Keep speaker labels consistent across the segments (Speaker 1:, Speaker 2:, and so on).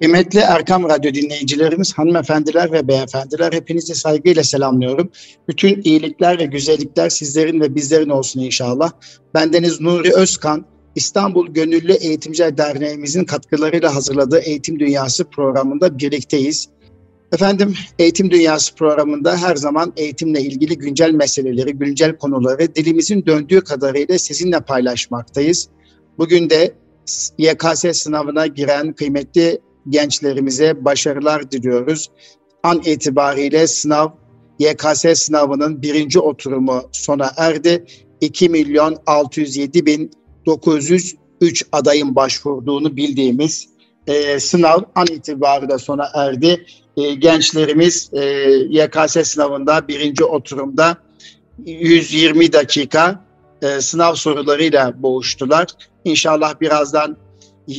Speaker 1: Kıymetli Erkam Radyo dinleyicilerimiz, hanımefendiler ve beyefendiler hepinizi saygıyla selamlıyorum. Bütün iyilikler ve güzellikler sizlerin ve bizlerin olsun inşallah. Bendeniz Nuri Özkan, İstanbul Gönüllü Eğitimciler Derneğimizin katkılarıyla hazırladığı Eğitim Dünyası programında birlikteyiz. Efendim Eğitim Dünyası programında her zaman eğitimle ilgili güncel meseleleri, güncel konuları dilimizin döndüğü kadarıyla sizinle paylaşmaktayız. Bugün de YKS sınavına giren kıymetli gençlerimize başarılar diliyoruz. An itibariyle sınav YKS sınavının birinci oturumu sona erdi. 2 milyon 607 bin 903 adayın başvurduğunu bildiğimiz e, sınav an itibariyle sona erdi. E, gençlerimiz e, YKS sınavında birinci oturumda 120 dakika e, sınav sorularıyla boğuştular. İnşallah birazdan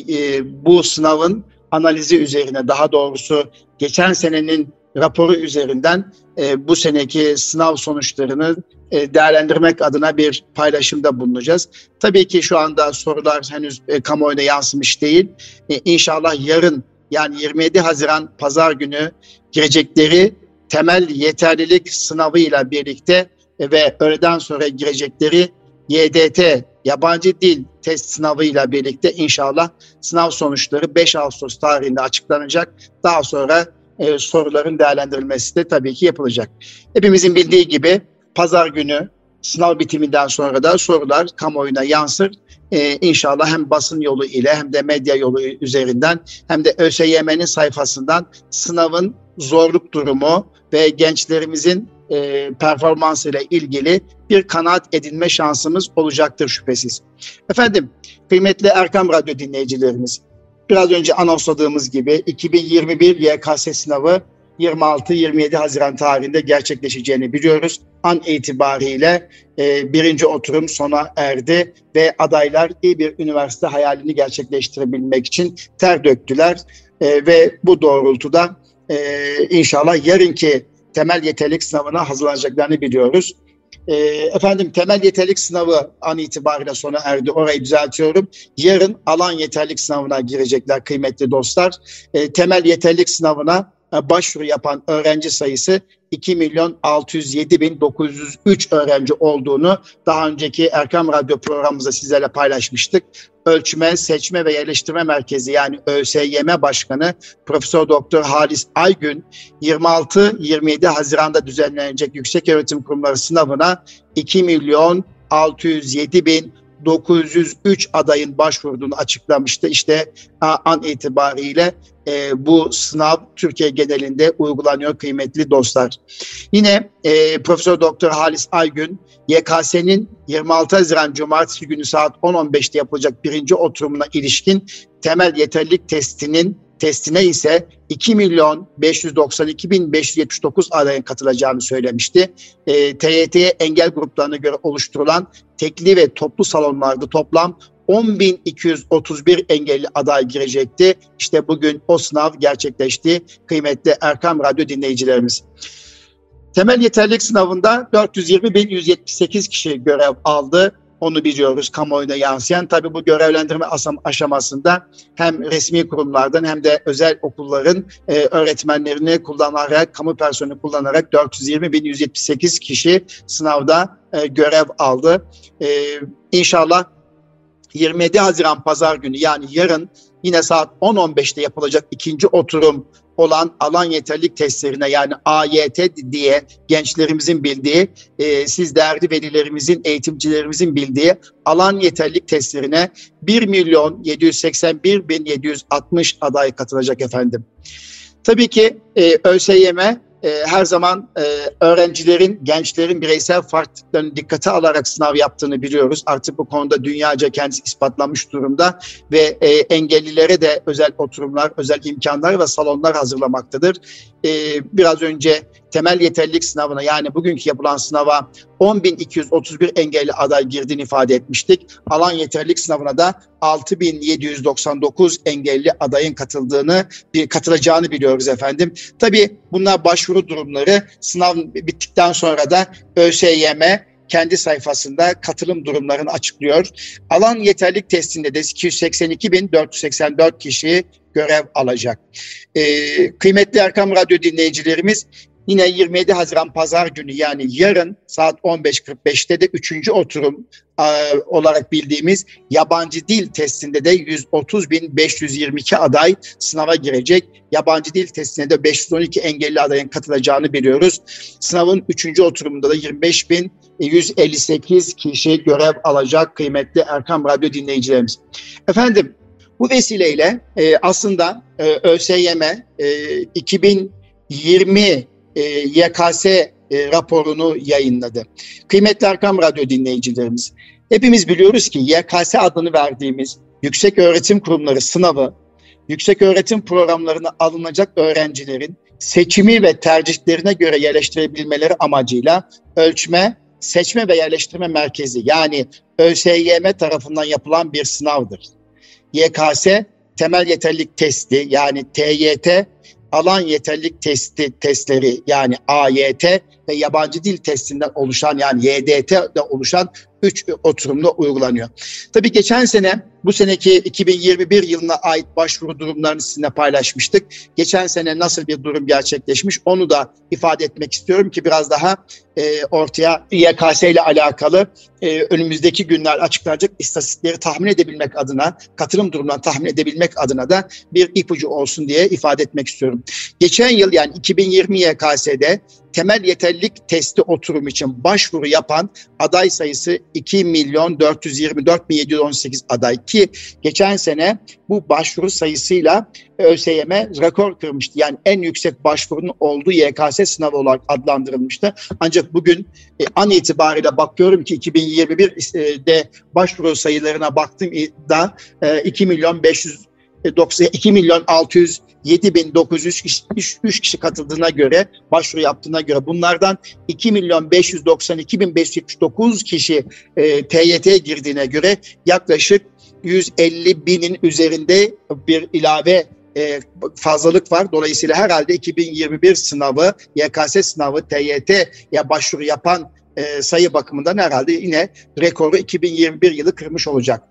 Speaker 1: e, bu sınavın analizi üzerine daha doğrusu geçen senenin raporu üzerinden e, bu seneki sınav sonuçlarını e, değerlendirmek adına bir paylaşımda bulunacağız. Tabii ki şu anda sorular henüz e, kamuoyuna yansımış değil. E, inşallah yarın yani 27 Haziran Pazar günü girecekleri temel yeterlilik sınavıyla birlikte e, ve öğleden sonra girecekleri YDT yabancı dil test sınavıyla birlikte inşallah sınav sonuçları 5 Ağustos tarihinde açıklanacak. Daha sonra e, soruların değerlendirilmesi de tabii ki yapılacak. Hepimizin bildiği gibi pazar günü sınav bitiminden sonra da sorular kamuoyuna yansır. Ee, inşallah hem basın yolu ile hem de medya yolu üzerinden hem de ÖSYM'nin sayfasından sınavın zorluk durumu ve gençlerimizin e, performansıyla ilgili bir kanaat edinme şansımız olacaktır şüphesiz. Efendim, kıymetli Erkam Radyo dinleyicilerimiz, biraz önce anonsladığımız gibi 2021 YKS sınavı 26-27 Haziran tarihinde gerçekleşeceğini biliyoruz. An itibariyle e, birinci oturum sona erdi ve adaylar iyi bir üniversite hayalini gerçekleştirebilmek için ter döktüler e, ve bu doğrultuda e, inşallah yarınki temel yeterlik sınavına hazırlanacaklarını biliyoruz. E, efendim temel yeterlik sınavı an itibariyle sona erdi. Orayı düzeltiyorum. Yarın alan yeterlik sınavına girecekler kıymetli dostlar. E, temel yeterlik sınavına e, başvuru yapan öğrenci sayısı 2 milyon 607 bin 903 öğrenci olduğunu daha önceki Erkam Radyo programımızda sizlerle paylaşmıştık. Ölçme, Seçme ve Yerleştirme Merkezi yani ÖSYM Başkanı Profesör Doktor Halis Aygün 26-27 Haziran'da düzenlenecek Yüksek Öğretim Kurumları sınavına 2 milyon 607 bin 903 adayın başvurduğunu açıklamıştı. İşte an itibariyle e, bu sınav Türkiye genelinde uygulanıyor kıymetli dostlar. Yine e, Profesör Doktor Halis Aygün YKS'nin 26 Haziran Cumartesi günü saat 10.15'te yapılacak birinci oturumuna ilişkin temel yeterlilik testinin testine ise 2 milyon 592 bin 579 adayın katılacağını söylemişti. E, TYT'ye engel gruplarına göre oluşturulan tekli ve toplu salonlarda toplam 10.231 engelli aday girecekti. İşte bugün o sınav gerçekleşti kıymetli Erkam Radyo dinleyicilerimiz. Temel yeterlilik sınavında 420.178 kişi görev aldı. Onu biliyoruz kamuoyuna yansıyan. Tabii bu görevlendirme aşamasında hem resmi kurumlardan hem de özel okulların e, öğretmenlerini kullanarak, kamu personeli kullanarak 420.178 kişi sınavda e, görev aldı. E, inşallah 27 Haziran Pazar günü yani yarın yine saat 10.15'te yapılacak ikinci oturum olan alan yeterlilik testlerine yani AYT diye gençlerimizin bildiği, e, siz değerli velilerimizin, eğitimcilerimizin bildiği alan yeterlilik testlerine 1 milyon 781 bin 760 aday katılacak efendim. Tabii ki e, ÖSYM e, her zaman e, öğrencilerin, gençlerin bireysel farklılıklarını dikkate alarak sınav yaptığını biliyoruz. Artık bu konuda dünyaca kendisi ispatlanmış durumda ve e, engellilere de özel oturumlar, özel imkanlar ve salonlar hazırlamaktadır. E, biraz önce temel yeterlilik sınavına yani bugünkü yapılan sınava 10.231 engelli aday girdiğini ifade etmiştik. Alan yeterlilik sınavına da 6.799 engelli adayın katıldığını, bir katılacağını biliyoruz efendim. Tabii bunlar başvuru durumları. Sınav bittikten sonra da ÖSYM kendi sayfasında katılım durumlarını açıklıyor. Alan yeterlik testinde de 282.484 kişi görev alacak. E, kıymetli Erkam Radyo dinleyicilerimiz Yine 27 Haziran Pazar günü yani yarın saat 15.45'te de üçüncü oturum e, olarak bildiğimiz yabancı dil testinde de 130.522 aday sınava girecek. Yabancı dil testine de 512 engelli adayın katılacağını biliyoruz. Sınavın üçüncü oturumunda da 25.158 kişi görev alacak kıymetli Erkam Radyo dinleyicilerimiz. Efendim bu vesileyle e, aslında e, ÖSYM e, 2020 e, YKS e, raporunu yayınladı. Kıymetli Erkam Radyo dinleyicilerimiz, hepimiz biliyoruz ki YKS adını verdiğimiz Yüksek Öğretim Kurumları sınavı, yüksek öğretim programlarına alınacak öğrencilerin seçimi ve tercihlerine göre yerleştirebilmeleri amacıyla ölçme, seçme ve yerleştirme merkezi yani ÖSYM tarafından yapılan bir sınavdır. YKS temel yeterlilik testi yani TYT alan yeterlilik testi testleri yani AYT ve yabancı dil testinden oluşan yani YDT'de oluşan 3 oturumda uygulanıyor. Tabii geçen sene bu seneki 2021 yılına ait başvuru durumlarını sizinle paylaşmıştık. Geçen sene nasıl bir durum gerçekleşmiş onu da ifade etmek istiyorum ki biraz daha e, ortaya YKS ile alakalı e, önümüzdeki günler açıklanacak istatistikleri tahmin edebilmek adına, katılım durumlarını tahmin edebilmek adına da bir ipucu olsun diye ifade etmek istiyorum. Geçen yıl yani 2020 YKS'de temel yeterlilik testi oturum için başvuru yapan aday sayısı 2 milyon 424 bin 718 aday ki geçen sene bu başvuru sayısıyla ÖSYM rekor kırmıştı. Yani en yüksek başvurunun olduğu YKS sınavı olarak adlandırılmıştı. Ancak bugün e, an itibariyle bakıyorum ki 2021'de başvuru sayılarına baktığımda e, 2 milyon 500 2 milyon 600 7903 kişi katıldığına göre, başvuru yaptığına göre bunlardan 2 milyon 592 bin 579 kişi e, TYT'ye girdiğine göre yaklaşık 150 binin üzerinde bir ilave e, fazlalık var. Dolayısıyla herhalde 2021 sınavı, YKS sınavı, TYT'ye başvuru yapan e, sayı bakımından herhalde yine rekoru 2021 yılı kırmış olacak.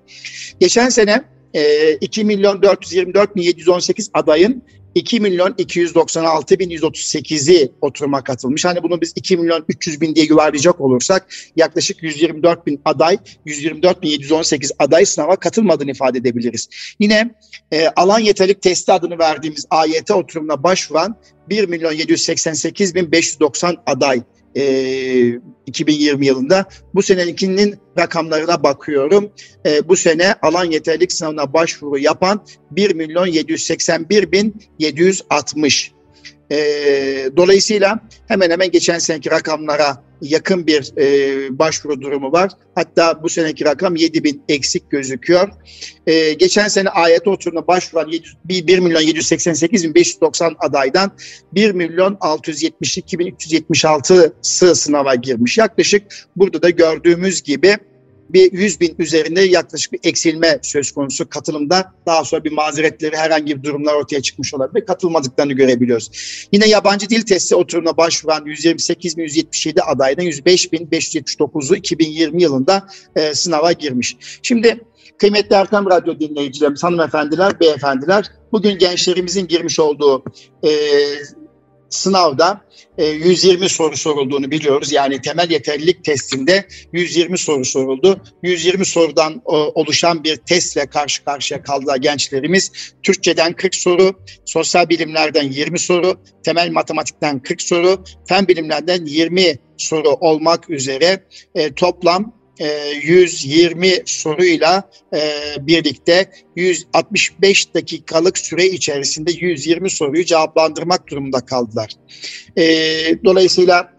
Speaker 1: Geçen sene e, 2 milyon 424 bin 718 adayın 2 milyon 296 bin 138'i oturuma katılmış. Hani bunu biz 2 milyon 300 bin diye yuvarlayacak olursak yaklaşık 124 bin aday, 124 bin 718 aday sınava katılmadığını ifade edebiliriz. Yine e, alan yeterlik testi adını verdiğimiz AYT oturumuna başvuran 1 milyon 788 bin 590 aday e, 2020 yılında. Bu senekinin rakamlarına bakıyorum. E, bu sene alan yeterlik sınavına başvuru yapan 1 milyon 781 bin 760 e, dolayısıyla hemen hemen geçen seneki rakamlara yakın bir e, başvuru durumu var. Hatta bu seneki rakam 7 bin eksik gözüküyor. E, geçen sene ayet oturumuna başvuran 7, 1 milyon 788 bin 590 adaydan 1 milyon 672 bin 376'sı sınava girmiş. Yaklaşık burada da gördüğümüz gibi bir 100 bin üzerinde yaklaşık bir eksilme söz konusu katılımda. Daha sonra bir mazeretleri herhangi bir durumlar ortaya çıkmış olabilir. Katılmadıklarını görebiliyoruz. Yine yabancı dil testi oturumuna başvuran 128.177 adaydan 105.579'u 2020 yılında e, sınava girmiş. Şimdi kıymetli Erkam Radyo dinleyicilerimiz, hanımefendiler, beyefendiler, bugün gençlerimizin girmiş olduğu e, sınavda 120 e, soru sorulduğunu biliyoruz. Yani temel yeterlilik testinde 120 soru soruldu. 120 sorudan oluşan bir testle karşı karşıya kaldılar gençlerimiz. Türkçeden 40 soru, sosyal bilimlerden 20 soru, temel matematikten 40 soru, fen bilimlerden 20 soru olmak üzere e, toplam 120 e, soruyla e, birlikte 165 dakikalık süre içerisinde 120 soruyu cevaplandırmak durumunda kaldılar. E, dolayısıyla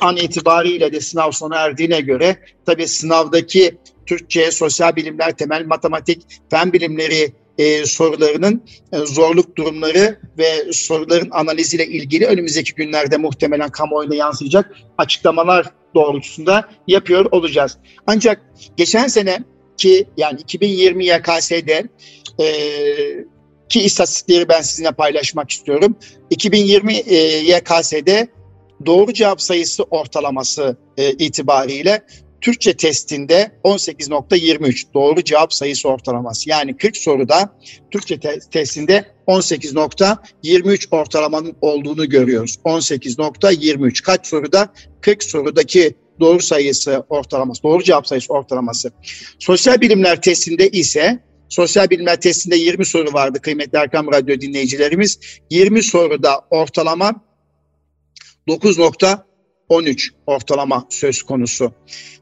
Speaker 1: an itibariyle de sınav sona erdiğine göre tabii sınavdaki Türkçe, sosyal bilimler, temel matematik, fen bilimleri e, sorularının e, zorluk durumları ve soruların analiziyle ilgili önümüzdeki günlerde muhtemelen kamuoyuna yansıyacak açıklamalar doğrultusunda yapıyor olacağız. Ancak geçen sene ki yani 2020 YKS'de e, ki istatistikleri ben sizinle paylaşmak istiyorum. 2020 e, YKS'de doğru cevap sayısı ortalaması e, itibariyle Türkçe testinde 18.23 doğru cevap sayısı ortalaması. Yani 40 soruda Türkçe te- testinde 18.23 ortalamanın olduğunu görüyoruz. 18.23 kaç soruda? 40 sorudaki doğru sayısı ortalaması, doğru cevap sayısı ortalaması. Sosyal bilimler testinde ise Sosyal bilimler testinde 20 soru vardı kıymetli Erkam Radyo dinleyicilerimiz. 20 soruda ortalama 9.13 ortalama söz konusu.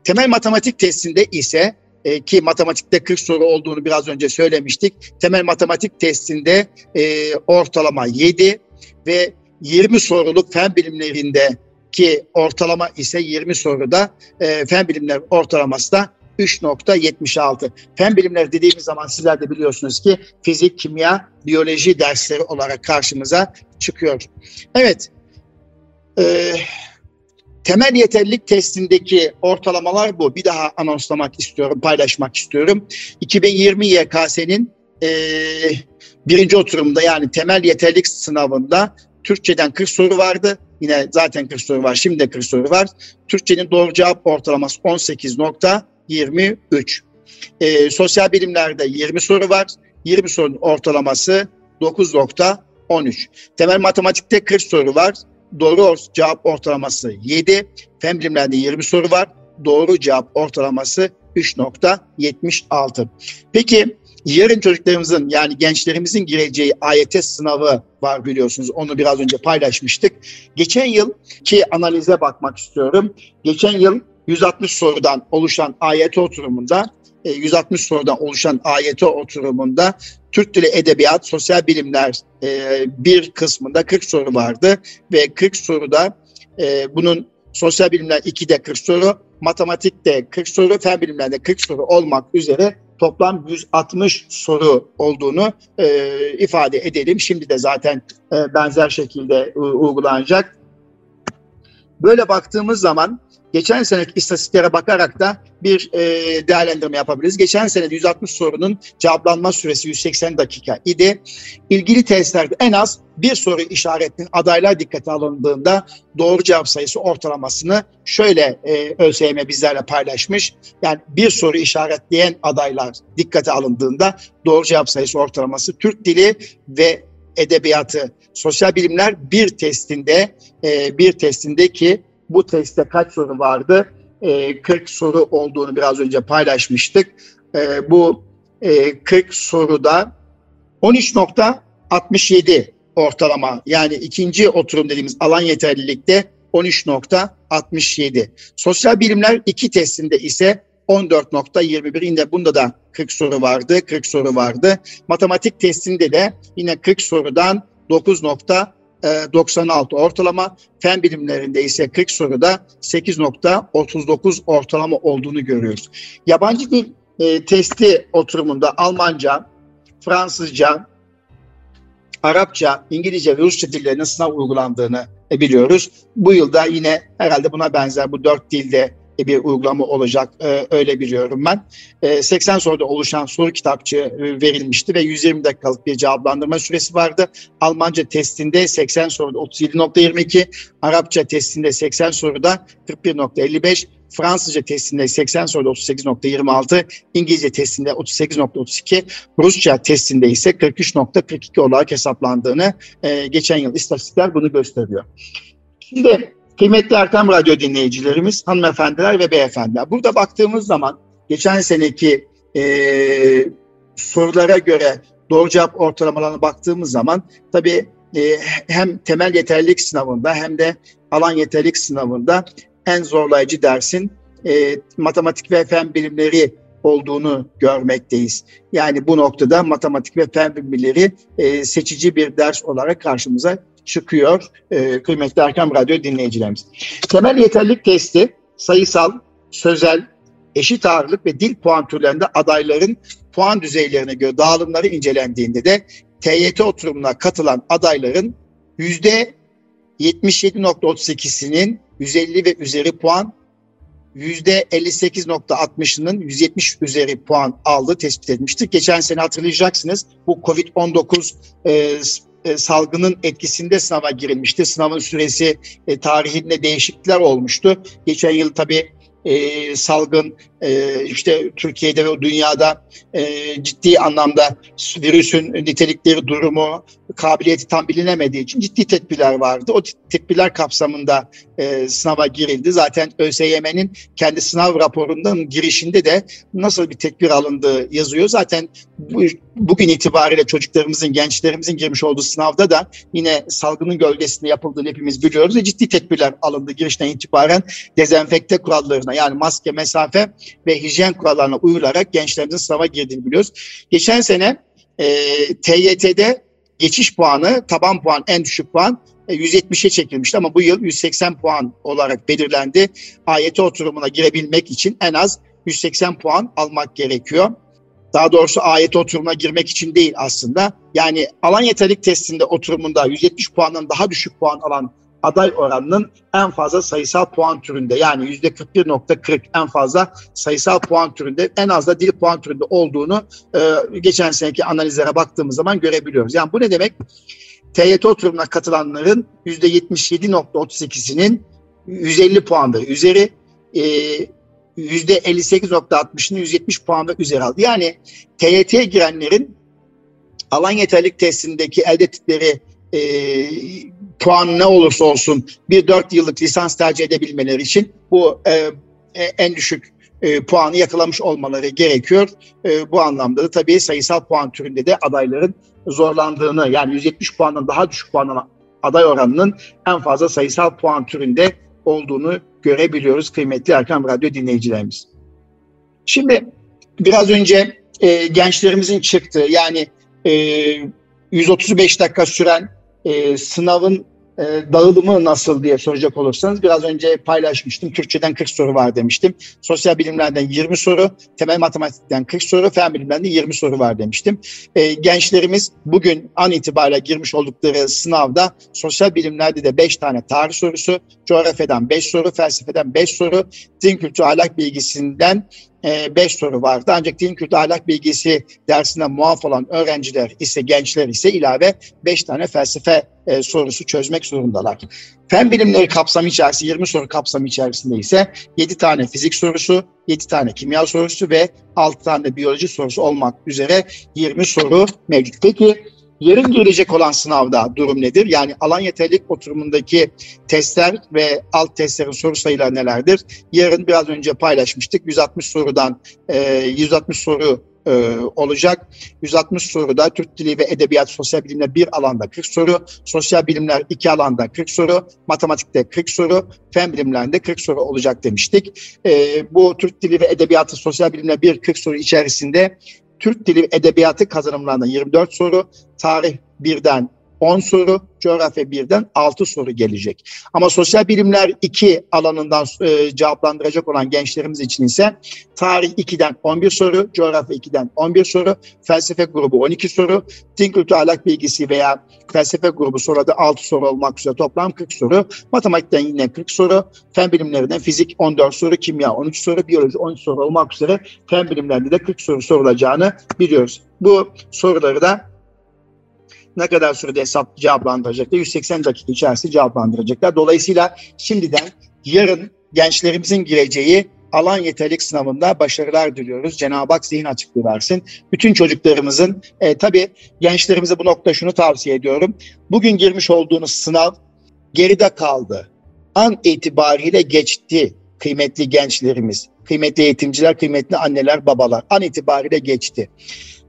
Speaker 1: Temel matematik testinde ise e, ki matematikte 40 soru olduğunu biraz önce söylemiştik. Temel matematik testinde e, ortalama 7 ve 20 soruluk fen bilimlerinde ki ortalama ise 20 soruda e, fen bilimler ortalaması da 3.76. Fen bilimleri dediğimiz zaman sizler de biliyorsunuz ki fizik, kimya, biyoloji dersleri olarak karşımıza çıkıyor. Evet, e, temel yeterlilik testindeki ortalamalar bu. Bir daha anonslamak istiyorum, paylaşmak istiyorum. 2020 YKS'nin e, birinci oturumda yani temel yeterlilik sınavında Türkçeden 40 soru vardı. Yine zaten 40 soru var, şimdi de 40 soru var. Türkçenin doğru cevap ortalaması 18.23. E, sosyal bilimlerde 20 soru var. 20 sorunun ortalaması 9.13. Temel matematikte 40 soru var. Doğru cevap ortalaması 7. Fen bilimlerde 20 soru var. Doğru cevap ortalaması 3.76. Peki yarın çocuklarımızın yani gençlerimizin gireceği AYT sınavı var biliyorsunuz. Onu biraz önce paylaşmıştık. Geçen yıl ki analize bakmak istiyorum. Geçen yıl 160 sorudan oluşan AYT oturumunda 160 e, sorudan oluşan AYT oturumunda Türk Dili Edebiyat, Sosyal Bilimler e, bir kısmında 40 soru vardı ve 40 soruda e, bunun sosyal bilimler 2'de 40 soru, matematikte 40 soru, fen bilimlerde 40 soru olmak üzere toplam 160 soru olduğunu e, ifade edelim. Şimdi de zaten e, benzer şekilde uygulanacak. Böyle baktığımız zaman geçen seneki istatistiklere bakarak da bir e, değerlendirme yapabiliriz. Geçen sene 160 sorunun cevaplanma süresi 180 dakika idi. İlgili testlerde en az bir soru işaretinin adaylar dikkate alındığında doğru cevap sayısı ortalamasını şöyle e, ÖSYM bizlerle paylaşmış. Yani bir soru işaretleyen adaylar dikkate alındığında doğru cevap sayısı ortalaması Türk dili ve edebiyatı sosyal bilimler bir testinde e, bir testindeki bu testte kaç soru vardı? E, 40 soru olduğunu biraz önce paylaşmıştık. E, bu e, 40 soruda 13.67 ortalama yani ikinci oturum dediğimiz alan yeterlilikte 13.67. Sosyal bilimler iki testinde ise 14.21 yine bunda da 40 soru vardı. 40 soru vardı. Matematik testinde de yine 40 sorudan 9. 96 ortalama. Fen bilimlerinde ise 40 soruda 8.39 ortalama olduğunu görüyoruz. Yabancı dil e, testi oturumunda Almanca, Fransızca, Arapça, İngilizce ve Rusça dillerinin sınav uygulandığını e, biliyoruz. Bu yılda yine herhalde buna benzer bu dört dilde bir uygulama olacak e, öyle biliyorum ben. 80 e, soruda oluşan soru kitapçı e, verilmişti ve 120 dakikalık bir cevaplandırma süresi vardı. Almanca testinde 80 soruda 37.22, Arapça testinde 80 soruda 41.55, Fransızca testinde 80 soruda 38.26, İngilizce testinde 38.32, Rusça testinde ise 43.42 olarak hesaplandığını geçen yıl istatistikler bunu gösteriyor. Şimdi Kıymetli Erkam Radyo dinleyicilerimiz, hanımefendiler ve beyefendiler. Burada baktığımız zaman geçen seneki e, sorulara göre doğru cevap ortalamalarına baktığımız zaman tabii e, hem temel yeterlilik sınavında hem de alan yeterlilik sınavında en zorlayıcı dersin e, matematik ve fen bilimleri olduğunu görmekteyiz. Yani bu noktada matematik ve fen bilimleri e, seçici bir ders olarak karşımıza çıkıyor e, kıymetli Erkam Radyo dinleyicilerimiz. Temel yeterlilik testi sayısal, sözel, eşit ağırlık ve dil puan türlerinde adayların puan düzeylerine göre dağılımları incelendiğinde de TYT oturumuna katılan adayların yüzde 77.38'sinin 150 ve üzeri puan, %58.60'ının 170 üzeri puan aldığı tespit edilmiştir. Geçen sene hatırlayacaksınız bu COVID-19 e, e, salgının etkisinde sınava girilmişti. Sınavın süresi e, tarihinde değişiklikler olmuştu. Geçen yıl tabii e, salgın e, işte Türkiye'de ve dünyada e, ciddi anlamda virüsün nitelikleri, durumu, kabiliyeti tam bilinemediği için ciddi tedbirler vardı. O tedbirler kapsamında e, sınava girildi. Zaten ÖSYM'nin kendi sınav raporundan girişinde de nasıl bir tedbir alındığı yazıyor. Zaten bu, bugün itibariyle çocuklarımızın, gençlerimizin girmiş olduğu sınavda da yine salgının gölgesinde yapıldığını hepimiz biliyoruz ve ciddi tedbirler alındı girişten itibaren dezenfekte kurallarına yani maske, mesafe ve hijyen kurallarına uyularak gençlerimizin sınava girdiğini biliyoruz. Geçen sene e, TYT'de geçiş puanı, taban puan, en düşük puan 170'e çekilmişti ama bu yıl 180 puan olarak belirlendi. AYT oturumuna girebilmek için en az 180 puan almak gerekiyor. Daha doğrusu AYT oturumuna girmek için değil aslında. Yani alan yeterlik testinde oturumunda 170 puandan daha düşük puan alan aday oranının en fazla sayısal puan türünde yani yüzde 41.40 en fazla sayısal puan türünde en az da dil puan türünde olduğunu e, geçen seneki analizlere baktığımız zaman görebiliyoruz. Yani bu ne demek? TYT oturumuna katılanların yüzde 77.38'inin 150 puan ve üzeri e, yüzde 58.60'ını 170 puan ve üzeri aldı. Yani TYT'ye girenlerin alan yeterlik testindeki elde ettikleri e, puan ne olursa olsun bir dört yıllık lisans tercih edebilmeleri için bu e, e, en düşük e, puanı yakalamış olmaları gerekiyor. E, bu anlamda da tabii sayısal puan türünde de adayların zorlandığını yani 170 puandan daha düşük puan aday oranının en fazla sayısal puan türünde olduğunu görebiliyoruz kıymetli Erkam Radyo dinleyicilerimiz. Şimdi biraz önce e, gençlerimizin çıktığı yani e, 135 dakika süren e, sınavın e, dağılımı nasıl diye soracak olursanız biraz önce paylaşmıştım. Türkçeden 40 soru var demiştim. Sosyal bilimlerden 20 soru, temel matematikten 40 soru, fen bilimlerden 20 soru var demiştim. E, gençlerimiz bugün an itibariyle girmiş oldukları sınavda sosyal bilimlerde de 5 tane tarih sorusu, coğrafyadan 5 soru, felsefeden 5 soru, din kültürü ahlak bilgisinden 5 e, soru vardı. Ancak din kültürü ahlak bilgisi dersinde muaf olan öğrenciler ise gençler ise ilave 5 tane felsefe e, sorusu çözmek zorundalar. Fen bilimleri kapsamı içerisinde 20 soru kapsamı içerisinde ise 7 tane fizik sorusu, 7 tane kimya sorusu ve 6 tane biyoloji sorusu olmak üzere 20 soru mevcut. Peki Yarın gelecek olan sınavda durum nedir? Yani alan yeterlilik oturumundaki testler ve alt testlerin soru sayıları nelerdir? Yarın biraz önce paylaşmıştık. 160 sorudan 160 soru e, olacak. 160 soruda Türk Dili ve Edebiyat Sosyal Bilimler bir alanda 40 soru, sosyal bilimler iki alanda 40 soru, matematikte 40 soru, fen bilimlerinde 40 soru olacak demiştik. E, bu Türk Dili ve Edebiyatı Sosyal Bilimler bir 40 soru içerisinde Türk Dili Edebiyatı kazanımlarından 24 soru, tarih birden 10 soru, coğrafya birden 6 soru gelecek. Ama sosyal bilimler 2 alanından e, cevaplandıracak olan gençlerimiz için ise tarih 2'den 11 soru, coğrafya 2'den 11 soru, felsefe grubu 12 soru, din kültürü ahlak bilgisi veya felsefe grubu soruda 6 soru olmak üzere toplam 40 soru, matematikten yine 40 soru, fen bilimlerinden fizik 14 soru, kimya 13 soru, biyoloji 13 soru olmak üzere fen bilimlerinde de 40 soru sorulacağını biliyoruz. Bu soruları da ne kadar sürede hesap cevaplandıracaklar? 180 dakika içerisinde cevaplandıracaklar. Dolayısıyla şimdiden yarın gençlerimizin gireceği alan yeterlik sınavında başarılar diliyoruz. Cenab-ı Hak zihin açıklığı versin. Bütün çocuklarımızın, e, tabii gençlerimize bu nokta şunu tavsiye ediyorum. Bugün girmiş olduğunuz sınav geride kaldı. An itibariyle geçti kıymetli gençlerimiz, kıymetli eğitimciler, kıymetli anneler, babalar. An itibariyle geçti.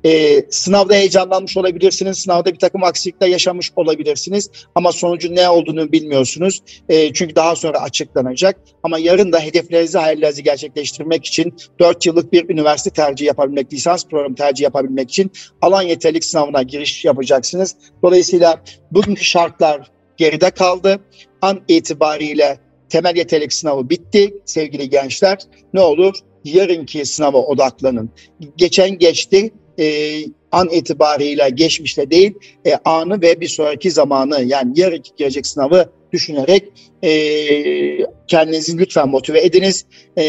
Speaker 1: E, sınavda heyecanlanmış olabilirsiniz. Sınavda bir takım aksilikler yaşamış olabilirsiniz. Ama sonucun ne olduğunu bilmiyorsunuz. E, çünkü daha sonra açıklanacak. Ama yarın da hedeflerinizi, hayallerinizi gerçekleştirmek için 4 yıllık bir üniversite tercihi yapabilmek, lisans programı tercihi yapabilmek için alan yeterlik sınavına giriş yapacaksınız. Dolayısıyla bugünkü şartlar geride kaldı. An itibariyle temel yeterlik sınavı bitti sevgili gençler. Ne olur yarınki sınava odaklanın. Geçen geçti e, an itibariyle geçmişte değil e, anı ve bir sonraki zamanı yani yarınki gelecek sınavı düşünerek e, kendinizi lütfen motive ediniz. E,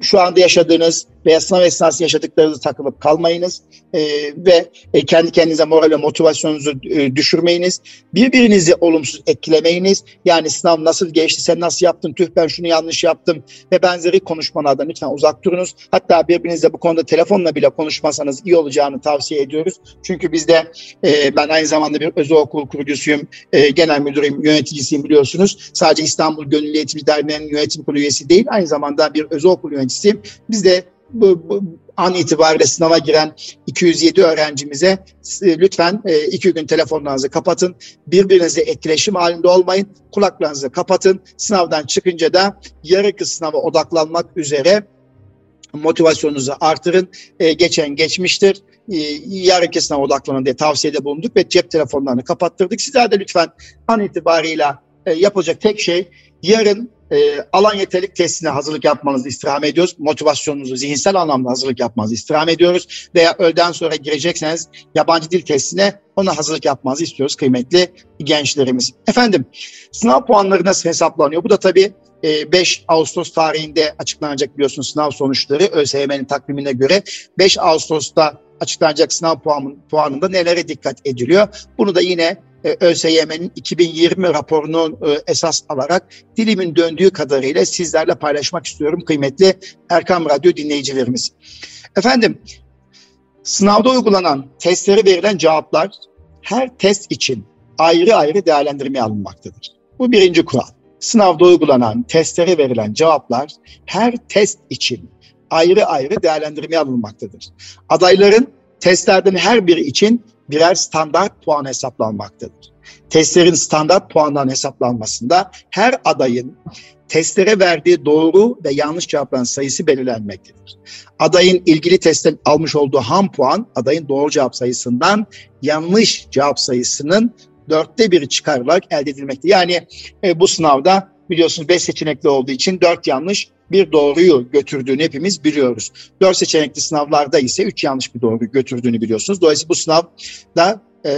Speaker 1: şu anda yaşadığınız veya sınav esnası yaşadıklarınızı takılıp kalmayınız e, ve e, kendi kendinize moral ve motivasyonunuzu e, düşürmeyiniz. Birbirinizi olumsuz etkilemeyiniz. Yani sınav nasıl geçti, sen nasıl yaptın, tüh ben şunu yanlış yaptım ve benzeri konuşmalardan lütfen uzak durunuz. Hatta birbirinizle bu konuda telefonla bile konuşmasanız iyi olacağını tavsiye ediyoruz. Çünkü bizde e, ben aynı zamanda bir özel okul kurucusuyum, e, genel müdürüm, yöneticisiyim biliyorsunuz. Sadece İstanbul Gönüllü Eğitim Derneği'nin yönetim kurulu üyesi değil, aynı zamanda bir özel okul yöneticisiyim. Biz de bu, bu an itibariyle sınava giren 207 öğrencimize e, lütfen e, iki gün telefonlarınızı kapatın. Birbirinize etkileşim halinde olmayın. Kulaklarınızı kapatın. Sınavdan çıkınca da yarınki sınava odaklanmak üzere motivasyonunuzu artırın. E, geçen geçmiştir. E, yarınki sınava odaklanın diye tavsiyede bulunduk ve cep telefonlarını kapattırdık. Sizler de lütfen an itibarıyla e, yapılacak tek şey yarın e, alan yeterlik testine hazırlık yapmanızı istirham ediyoruz. Motivasyonunuzu zihinsel anlamda hazırlık yapmanızı istirham ediyoruz. Veya öğleden sonra girecekseniz yabancı dil testine ona hazırlık yapmanızı istiyoruz kıymetli gençlerimiz. Efendim sınav puanları nasıl hesaplanıyor? Bu da tabii 5 Ağustos tarihinde açıklanacak biliyorsunuz sınav sonuçları ÖSYM'nin takvimine göre 5 Ağustos'ta açıklanacak sınav puanın, puanında nelere dikkat ediliyor? Bunu da yine e, ÖSYM'nin 2020 raporunu e, esas alarak dilimin döndüğü kadarıyla sizlerle paylaşmak istiyorum kıymetli Erkam Radyo dinleyicilerimiz. Efendim, sınavda uygulanan testlere verilen cevaplar her test için ayrı ayrı değerlendirmeye alınmaktadır. Bu birinci kural. Sınavda uygulanan testlere verilen cevaplar her test için ayrı ayrı değerlendirmeye alınmaktadır. Adayların testlerden her biri için birer standart puan hesaplanmaktadır. Testlerin standart puandan hesaplanmasında her adayın testlere verdiği doğru ve yanlış cevapların sayısı belirlenmektedir. Adayın ilgili testten almış olduğu ham puan adayın doğru cevap sayısından yanlış cevap sayısının dörtte biri çıkarılarak elde edilmektedir. Yani e, bu sınavda biliyorsunuz beş seçenekli olduğu için dört yanlış bir doğruyu götürdüğünü hepimiz biliyoruz. Dört seçenekli sınavlarda ise üç yanlış bir doğru götürdüğünü biliyorsunuz. Dolayısıyla bu sınavda e,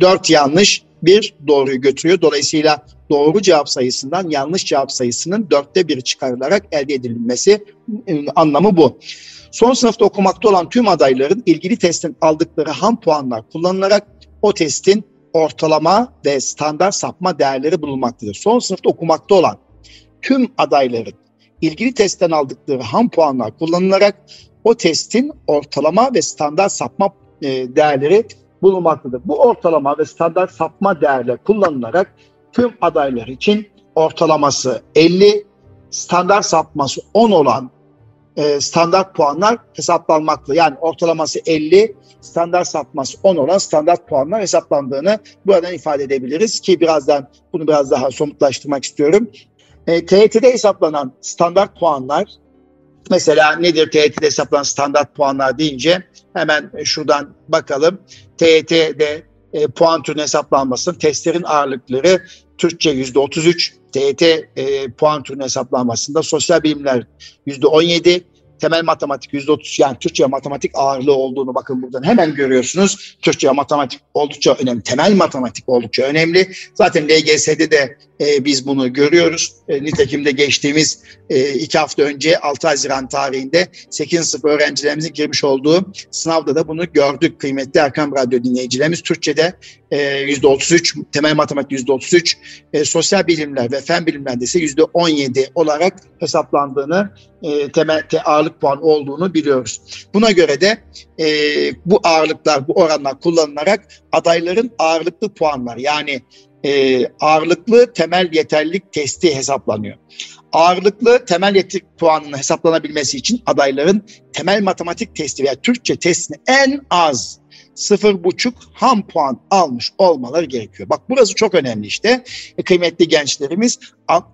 Speaker 1: dört yanlış bir doğruyu götürüyor. Dolayısıyla doğru cevap sayısından yanlış cevap sayısının dörtte biri çıkarılarak elde edilmesi e, anlamı bu. Son sınıfta okumakta olan tüm adayların ilgili testin aldıkları ham puanlar kullanılarak o testin ortalama ve standart sapma değerleri bulunmaktadır. Son sınıfta okumakta olan tüm adayların ilgili testten aldıkları ham puanlar kullanılarak o testin ortalama ve standart sapma e, değerleri bulunmaktadır. Bu ortalama ve standart sapma değerleri kullanılarak tüm adaylar için ortalaması 50, standart sapması 10 olan e, standart puanlar hesaplanmakta. Yani ortalaması 50, standart sapması 10 olan standart puanlar hesaplandığını buradan ifade edebiliriz ki birazdan bunu biraz daha somutlaştırmak istiyorum. E, TYT'de hesaplanan standart puanlar mesela nedir TYT'de hesaplanan standart puanlar deyince hemen şuradan bakalım. TYT'de e, puan türünün hesaplanması, testlerin ağırlıkları Türkçe %33, TYT e, puan türünün hesaplanmasında sosyal bilimler %17, temel matematik yüzde otuz yani Türkçe matematik ağırlığı olduğunu bakın buradan hemen görüyorsunuz. Türkçe matematik oldukça önemli. Temel matematik oldukça önemli. Zaten LGS'de de e, biz bunu görüyoruz. E, nitekim de geçtiğimiz e, iki hafta önce 6 Haziran tarihinde 8. sınıf öğrencilerimizin girmiş olduğu sınavda da bunu gördük kıymetli Erkam Radyo dinleyicilerimiz. Türkçe'de yüzde 33, temel matematik yüzde 33, e, sosyal bilimler ve fen bilimlerde ise yüzde 17 olarak hesaplandığını, e, temel te, ağırlık puan olduğunu biliyoruz. Buna göre de e, bu ağırlıklar, bu oranlar kullanılarak adayların ağırlıklı puanlar yani e, ağırlıklı temel yeterlilik testi hesaplanıyor. Ağırlıklı temel yeterlilik puanının hesaplanabilmesi için adayların temel matematik testi veya Türkçe testini en az sıfır buçuk ham puan almış olmaları gerekiyor. Bak burası çok önemli işte. E, kıymetli gençlerimiz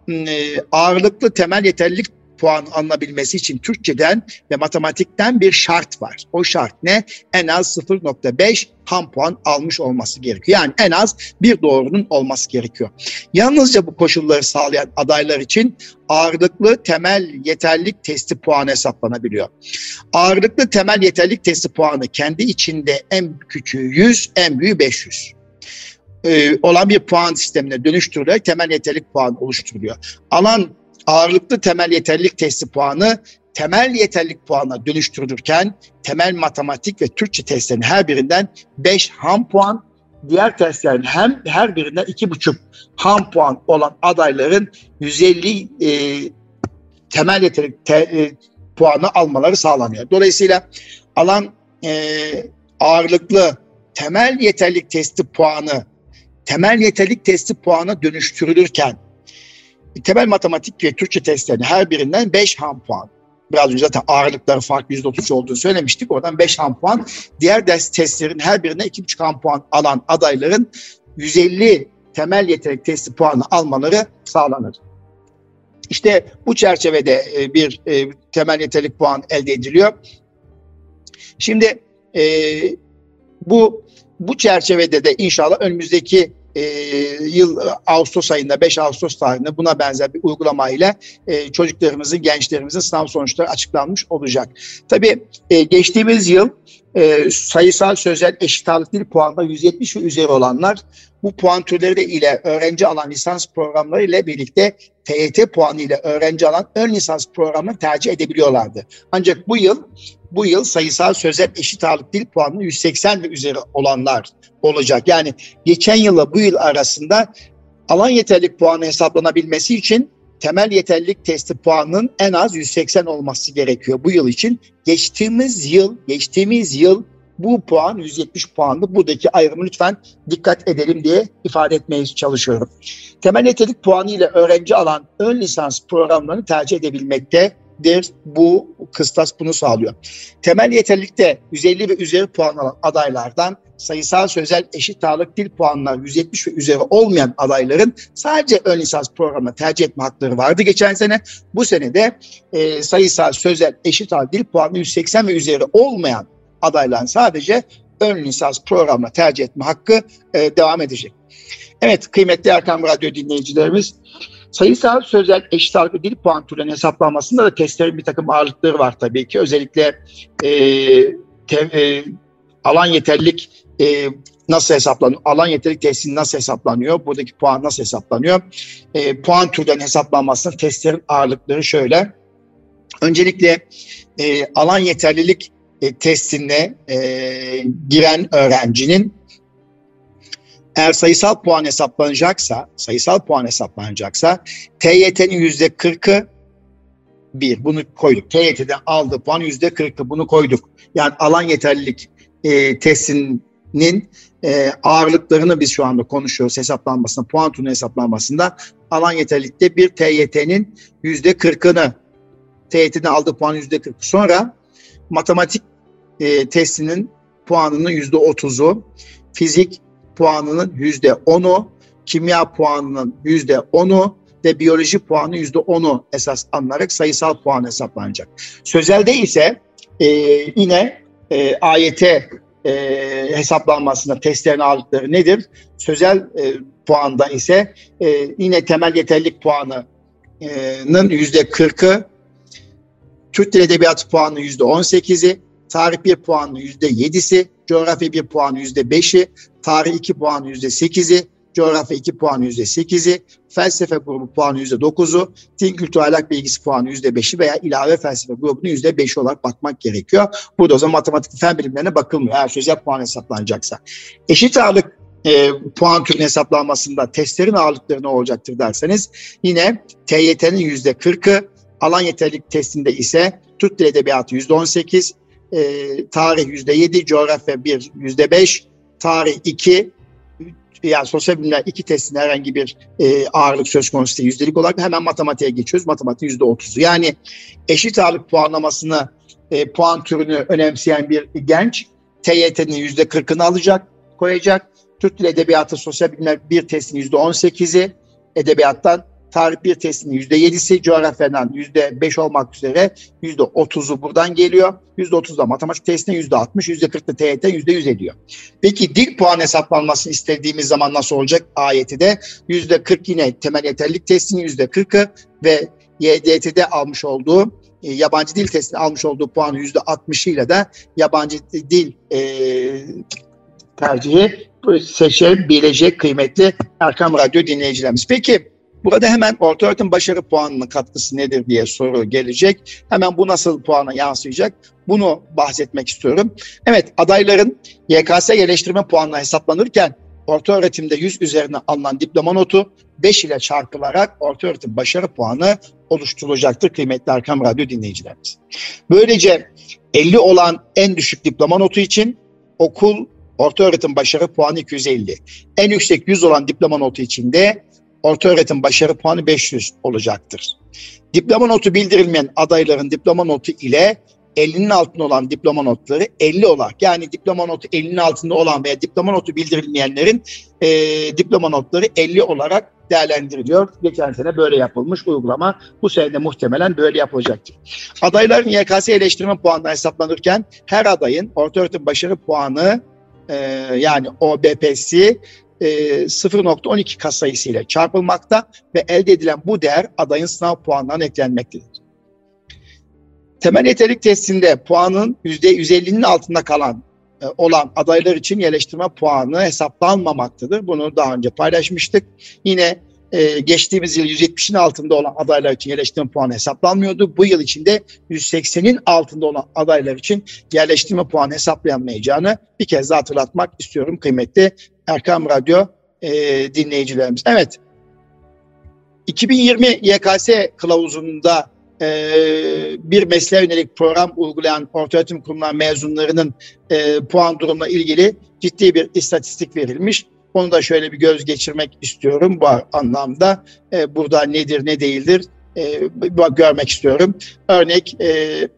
Speaker 1: e, ağırlıklı temel yeterlilik puan alınabilmesi için Türkçeden ve matematikten bir şart var. O şart ne? En az 0.5 ham puan almış olması gerekiyor. Yani en az bir doğrunun olması gerekiyor. Yalnızca bu koşulları sağlayan adaylar için ağırlıklı temel yeterlik testi puanı hesaplanabiliyor. Ağırlıklı temel yeterlik testi puanı kendi içinde en küçüğü 100, en büyüğü 500 ee, olan bir puan sistemine dönüştürülerek temel yeterlik puanı oluşturuluyor. Alan ağırlıklı temel yeterlilik testi puanı temel yeterlik puanına dönüştürülürken temel matematik ve Türkçe testlerinin her birinden 5 ham puan, diğer testlerin hem her birinden 2,5 ham puan olan adayların 150 e, temel yeterlik te, e, puanı almaları sağlanıyor. Dolayısıyla alan e, ağırlıklı temel yeterlik testi puanı temel yeterlik testi puanı dönüştürülürken temel matematik ve Türkçe testlerinin her birinden 5 ham puan. Biraz önce zaten ağırlıkları farklı %33 olduğunu söylemiştik. Oradan 5 ham puan. Diğer ders testlerin her birine 2,5 ham puan alan adayların 150 temel yetenek testi puanı almaları sağlanır. İşte bu çerçevede e, bir e, temel yeterlik puan elde ediliyor. Şimdi e, bu bu çerçevede de inşallah önümüzdeki e, yıl Ağustos ayında 5 Ağustos tarihinde buna benzer bir uygulama ile e, çocuklarımızın, gençlerimizin sınav sonuçları açıklanmış olacak. Tabii e, geçtiğimiz yıl e, sayısal sözel eşit ağırlık dil puanında 170 ve üzeri olanlar bu puan türleri de ile öğrenci alan lisans programları ile birlikte TYT puanı ile öğrenci alan ön lisans programını tercih edebiliyorlardı. Ancak bu yıl bu yıl sayısal sözel eşit ağırlık dil puanı 180 ve üzeri olanlar olacak. Yani geçen yılla bu yıl arasında alan yeterlik puanı hesaplanabilmesi için temel yeterlilik testi puanının en az 180 olması gerekiyor bu yıl için. Geçtiğimiz yıl, geçtiğimiz yıl bu puan 170 puanlı. Buradaki ayrımı lütfen dikkat edelim diye ifade etmeye çalışıyorum. Temel yeterlik puanı ile öğrenci alan ön lisans programlarını tercih edebilmektedir. Bu kıstas bunu sağlıyor. Temel yeterlikte 150 ve üzeri puan alan adaylardan sayısal sözel eşit ağırlık dil puanlar 170 ve üzeri olmayan adayların sadece ön lisans programına tercih etme hakları vardı geçen sene. Bu sene de e, sayısal sözel eşit ağırlık dil puanı 180 ve üzeri olmayan adayların sadece ön lisans programına tercih etme hakkı e, devam edecek. Evet kıymetli Erkan Radyo dinleyicilerimiz sayısal sözel eşit ağırlıklı dil puan türlerinin hesaplanmasında da testlerin bir takım ağırlıkları var tabii ki. Özellikle e, te, e, alan yeterlilik e, nasıl hesaplanıyor? Alan yeterlik testinin nasıl hesaplanıyor? Buradaki puan nasıl hesaplanıyor? E, puan türlerinin hesaplanmasında testlerin ağırlıkları şöyle. Öncelikle e, alan yeterlilik e, testine e, giren öğrencinin eğer sayısal puan hesaplanacaksa, sayısal puan hesaplanacaksa TYT'nin yüzde 40'ı bir, bunu koyduk. TYT'den aldığı puan yüzde 40'ı bunu koyduk. Yani alan yeterlilik e, testinin e, ağırlıklarını biz şu anda konuşuyoruz hesaplanmasında, puan turnu hesaplanmasında. Alan yeterlilikte bir TYT'nin yüzde 40'ını, TYT'den aldığı puan yüzde 40. Sonra matematik e, testinin puanının yüzde 30'u, fizik puanının yüzde 10'u, kimya puanının yüzde 10'u ve biyoloji puanı yüzde 10'u esas alınarak sayısal puan hesaplanacak. Sözelde ise e, yine e, AYT e, hesaplanmasında testlerin ağırlıkları nedir? Sözel e, puanda ise e, yine temel yeterlik puanının yüzde 40'ı, Türk Dil Edebiyatı puanı yüzde 18'i, tarih 1 puanı yüzde 7'si, coğrafya 1 puanı yüzde 5'i, tarih 2 puanı yüzde 8'i, coğrafya 2 puanı yüzde 8'i, felsefe grubu puanı yüzde 9'u, din kültür ahlak bilgisi puanı yüzde 5'i veya ilave felsefe grubunun yüzde 5'i olarak bakmak gerekiyor. Burada o zaman matematik fen bilimlerine bakılmıyor eğer sözel puan hesaplanacaksa. Eşit ağırlık e, puan türünün hesaplanmasında testlerin ağırlıkları ne olacaktır derseniz yine TYT'nin yüzde 40'ı, alan yeterlilik testinde ise Türk Dil Edebiyatı yüzde 18, e, tarih yüzde 7, coğrafya 1 yüzde 5, tarih 2, yani sosyal bilimler iki testinde herhangi bir e, ağırlık söz konusu değil. Yüzdelik olarak hemen matematiğe geçiyoruz. Matematik yüzde otuzu. Yani eşit ağırlık puanlamasını, e, puan türünü önemseyen bir genç TYT'nin yüzde kırkını alacak, koyacak. Türk Dil Edebiyatı Sosyal Bilimler bir testinin yüzde on sekizi, edebiyattan tarih bir testinin yüzde yedisi, coğrafyadan yüzde beş olmak üzere yüzde otuzu buradan geliyor. Yüzde otuz da matematik testine yüzde altmış, yüzde kırk da TYT yüzde yüz ediyor. Peki dil puan hesaplanmasını istediğimiz zaman nasıl olacak? Ayeti de yüzde kırk yine temel yeterlilik testinin yüzde kırkı ve YDT'de almış olduğu e, yabancı dil testini almış olduğu puanı yüzde altmışıyla da yabancı dil e, tercihi seçebilecek kıymetli Erkam Radyo dinleyicilerimiz. Peki Burada hemen orta öğretim başarı puanının katkısı nedir diye soru gelecek. Hemen bu nasıl puana yansıyacak? Bunu bahsetmek istiyorum. Evet adayların YKS yerleştirme puanına hesaplanırken orta öğretimde 100 üzerine alınan diploma notu 5 ile çarpılarak orta öğretim başarı puanı oluşturulacaktır kıymetli Erkam Radyo dinleyicilerimiz. Böylece 50 olan en düşük diploma notu için okul orta öğretim başarı puanı 250. En yüksek 100 olan diploma notu için de orta öğretim başarı puanı 500 olacaktır. Diploma notu bildirilmeyen adayların diploma notu ile 50'nin altında olan diploma notları 50 olarak yani diploma notu 50'nin altında olan veya diploma notu bildirilmeyenlerin e, diploma notları 50 olarak değerlendiriliyor. Geçen sene böyle yapılmış uygulama. Bu sene muhtemelen böyle yapılacaktır. Adayların YKS eleştirme puanları hesaplanırken her adayın orta öğretim başarı puanı e, yani OBP'si 0.12 kat sayısı ile çarpılmakta ve elde edilen bu değer adayın sınav puanlarına eklenmektedir. Temel yeterlik testinde puanın %150'nin altında kalan e, olan adaylar için yerleştirme puanı hesaplanmamaktadır. Bunu daha önce paylaşmıştık. Yine e, geçtiğimiz yıl 170'in altında olan adaylar için yerleştirme puanı hesaplanmıyordu. Bu yıl içinde 180'in altında olan adaylar için yerleştirme puanı hesaplayamayacağını bir kez daha hatırlatmak istiyorum kıymetli Erkam Radyo e, dinleyicilerimiz. Evet, 2020 YKS kılavuzunda e, bir mesleğe yönelik program uygulayan ortaöğretim kurumlar mezunlarının e, puan durumuna ilgili ciddi bir istatistik verilmiş. Onu da şöyle bir göz geçirmek istiyorum bu anlamda. E, burada nedir ne değildir e, görmek istiyorum. Örnek e,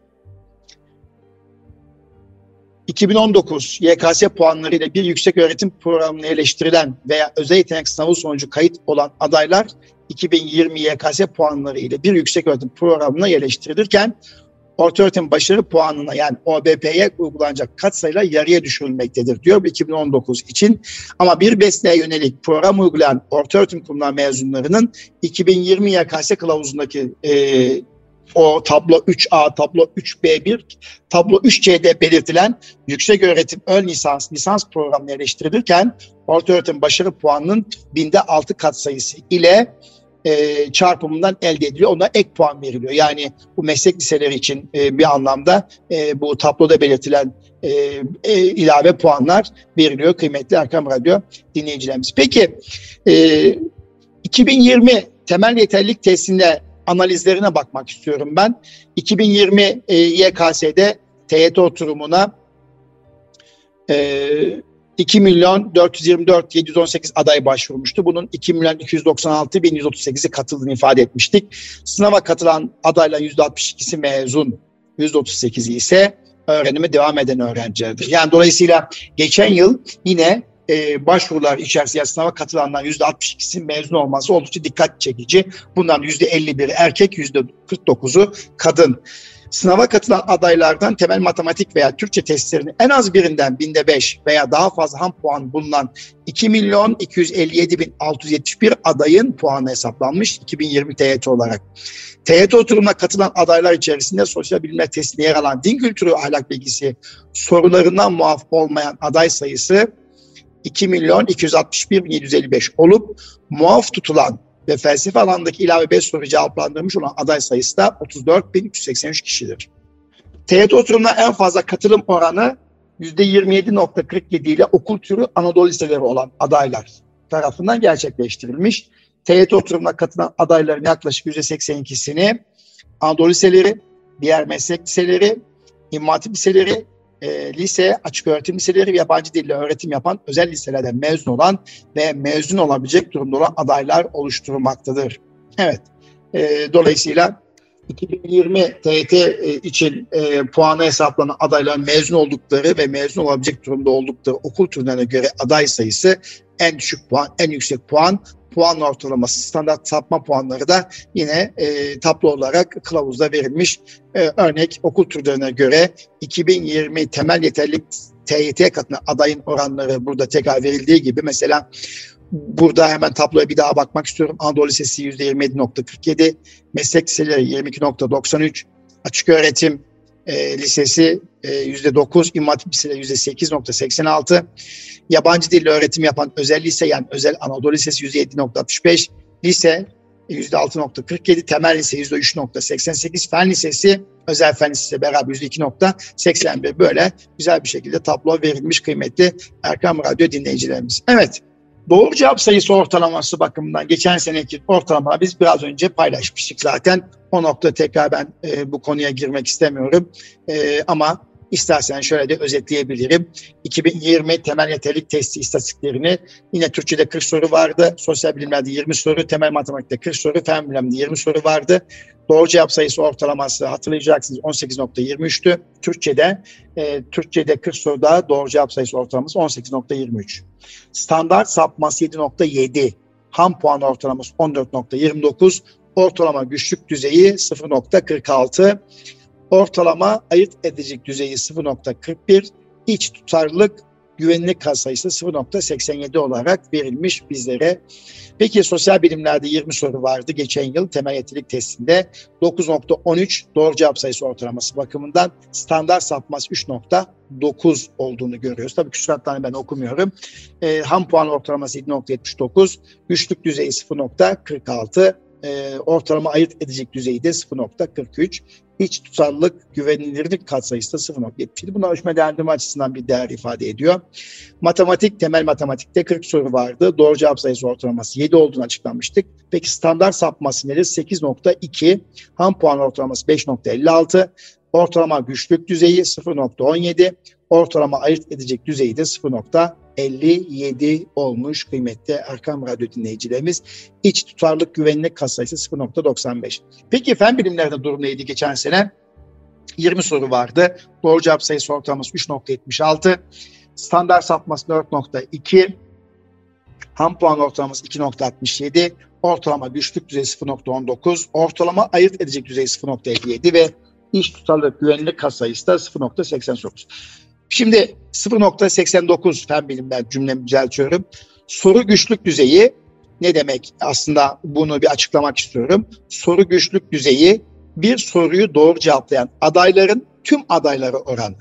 Speaker 1: 2019 YKS puanlarıyla bir yüksek öğretim programını eleştirilen veya özel yetenek sınavı sonucu kayıt olan adaylar 2020 YKS puanları ile bir yüksek öğretim programına yerleştirilirken orta öğretim başarı puanına yani OBP'ye uygulanacak katsayıyla yarıya düşürülmektedir diyor 2019 için. Ama bir mesleğe yönelik program uygulayan orta öğretim kurumlar mezunlarının 2020 YKS kılavuzundaki e, o tablo 3A, tablo 3B1, tablo 3C'de belirtilen yüksek öğretim ön lisans, lisans programına eleştirilirken orta öğretim başarı puanının binde 6 kat sayısı ile e, çarpımından elde ediliyor. Ona ek puan veriliyor. Yani bu meslek liseleri için e, bir anlamda e, bu tabloda belirtilen e, e, ilave puanlar veriliyor kıymetli Erkam Radyo dinleyicilerimiz. Peki e, 2020 temel yeterlilik testinde analizlerine bakmak istiyorum ben. 2020 e, YKS'de TYT oturumuna e, 2 milyon 424 718 aday başvurmuştu. Bunun 2 milyon 296 bin 138'i katıldığını ifade etmiştik. Sınava katılan adayların %62'si mezun, %38'i ise öğrenime devam eden öğrencilerdir. Yani dolayısıyla geçen yıl yine e, başvurular içerisinde sınava katılanlar %62'si mezun olması oldukça dikkat çekici. Bundan %51'i erkek, %49'u kadın. Sınava katılan adaylardan temel matematik veya Türkçe testlerinin en az birinden binde 5 veya daha fazla ham puan bulunan 2 milyon 257 bin 671 adayın puanı hesaplanmış 2020 TYT olarak. TYT oturumuna katılan adaylar içerisinde sosyal bilimler testine yer alan din kültürü ahlak bilgisi sorularından muaf olmayan aday sayısı 2 milyon 261 bin 755 olup muaf tutulan ve felsefe alandaki ilave 5 soru cevaplandırmış olan aday sayısı da 34.383 kişidir. TYT oturumuna en fazla katılım oranı %27.47 ile okul türü Anadolu liseleri olan adaylar tarafından gerçekleştirilmiş. TYT oturumuna katılan adayların yaklaşık %82'sini Anadolu liseleri, diğer meslek liseleri, İmam liseleri e, lise, açık öğretim liseleri ve yabancı dille öğretim yapan özel liselerden mezun olan ve mezun olabilecek durumda olan adaylar oluşturmaktadır. Evet, e, dolayısıyla 2020 TYT e, için e, puanı hesaplanan adayların mezun oldukları ve mezun olabilecek durumda oldukları okul türlerine göre aday sayısı en düşük puan, en yüksek puan puan ortalaması, standart sapma puanları da yine e, tablo olarak kılavuzda verilmiş. E, örnek okul türlerine göre 2020 temel yeterlilik TYT katına adayın oranları burada tekrar verildiği gibi mesela burada hemen tabloya bir daha bakmak istiyorum. Anadolu Lisesi %27.47, meslek liseleri 22.93, açık öğretim e, lisesi e, %9, İmam Hatip liseleri %8.86, yabancı dille öğretim yapan özel lise yani özel Anadolu Lisesi %7.65, lise %6.47, temel lise %3.88, fen lisesi, özel fen lisesi beraber %2.81 böyle güzel bir şekilde tablo verilmiş kıymetli Erkam Radyo dinleyicilerimiz. Evet, doğru cevap sayısı ortalaması bakımından geçen seneki ortalama biz biraz önce paylaşmıştık zaten. O nokta tekrar ben e, bu konuya girmek istemiyorum. E, ama İstersen şöyle de özetleyebilirim. 2020 temel yeterlilik testi istatistiklerini yine Türkçe'de 40 soru vardı. Sosyal bilimlerde 20 soru, temel matematikte 40 soru, fen bilimlerde 20 soru vardı. Doğru cevap sayısı ortalaması hatırlayacaksınız 18.23'tü. Türkçe'de e, Türkçe'de 40 soruda doğru cevap sayısı ortalaması 18.23. Standart sapması 7.7. Ham puan ortalaması 14.29. Ortalama güçlük düzeyi 0.46 ortalama ayırt edecek düzeyi 0.41, iç tutarlılık güvenlik katsayısı 0.87 olarak verilmiş bizlere. Peki sosyal bilimlerde 20 soru vardı geçen yıl temel yetilik testinde 9.13 doğru cevap sayısı ortalaması bakımından standart sapması 3.9 olduğunu görüyoruz. Tabii küsuratlarını ben okumuyorum. E, ham puan ortalaması 7.79, güçlük düzeyi 0.46, e, ortalama ayırt edecek düzeyde 0.43. İç tutarlılık güvenilirlik katsayısı da 0.77. Bunlar ölçme değerlendirme açısından bir değer ifade ediyor. Matematik, temel matematikte 40 soru vardı. Doğru cevap sayısı ortalaması 7 olduğunu açıklamıştık. Peki standart sapması nedir? 8.2. Ham puan ortalaması 5.56. Ortalama güçlük düzeyi 0.17. Ortalama ayırt edecek düzeyi de 0.57 olmuş kıymetli Erkam Radyo dinleyicilerimiz. İç tutarlık güvenlik katsayısı 0.95. Peki fen bilimlerde durum neydi geçen sene? 20 soru vardı. Doğru cevap sayısı ortalaması 3.76. Standart sapması 4.2. Ham puan ortalaması 2.67. Ortalama güçlük düzeyi 0.19. Ortalama ayırt edecek düzeyi 0.57 ve iş tutarlılık güvenlik katsayısı da 0.89. Şimdi 0.89 fen bilimden cümlemi düzeltiyorum. Soru güçlük düzeyi ne demek? Aslında bunu bir açıklamak istiyorum. Soru güçlük düzeyi bir soruyu doğru cevaplayan adayların tüm adayları oranı.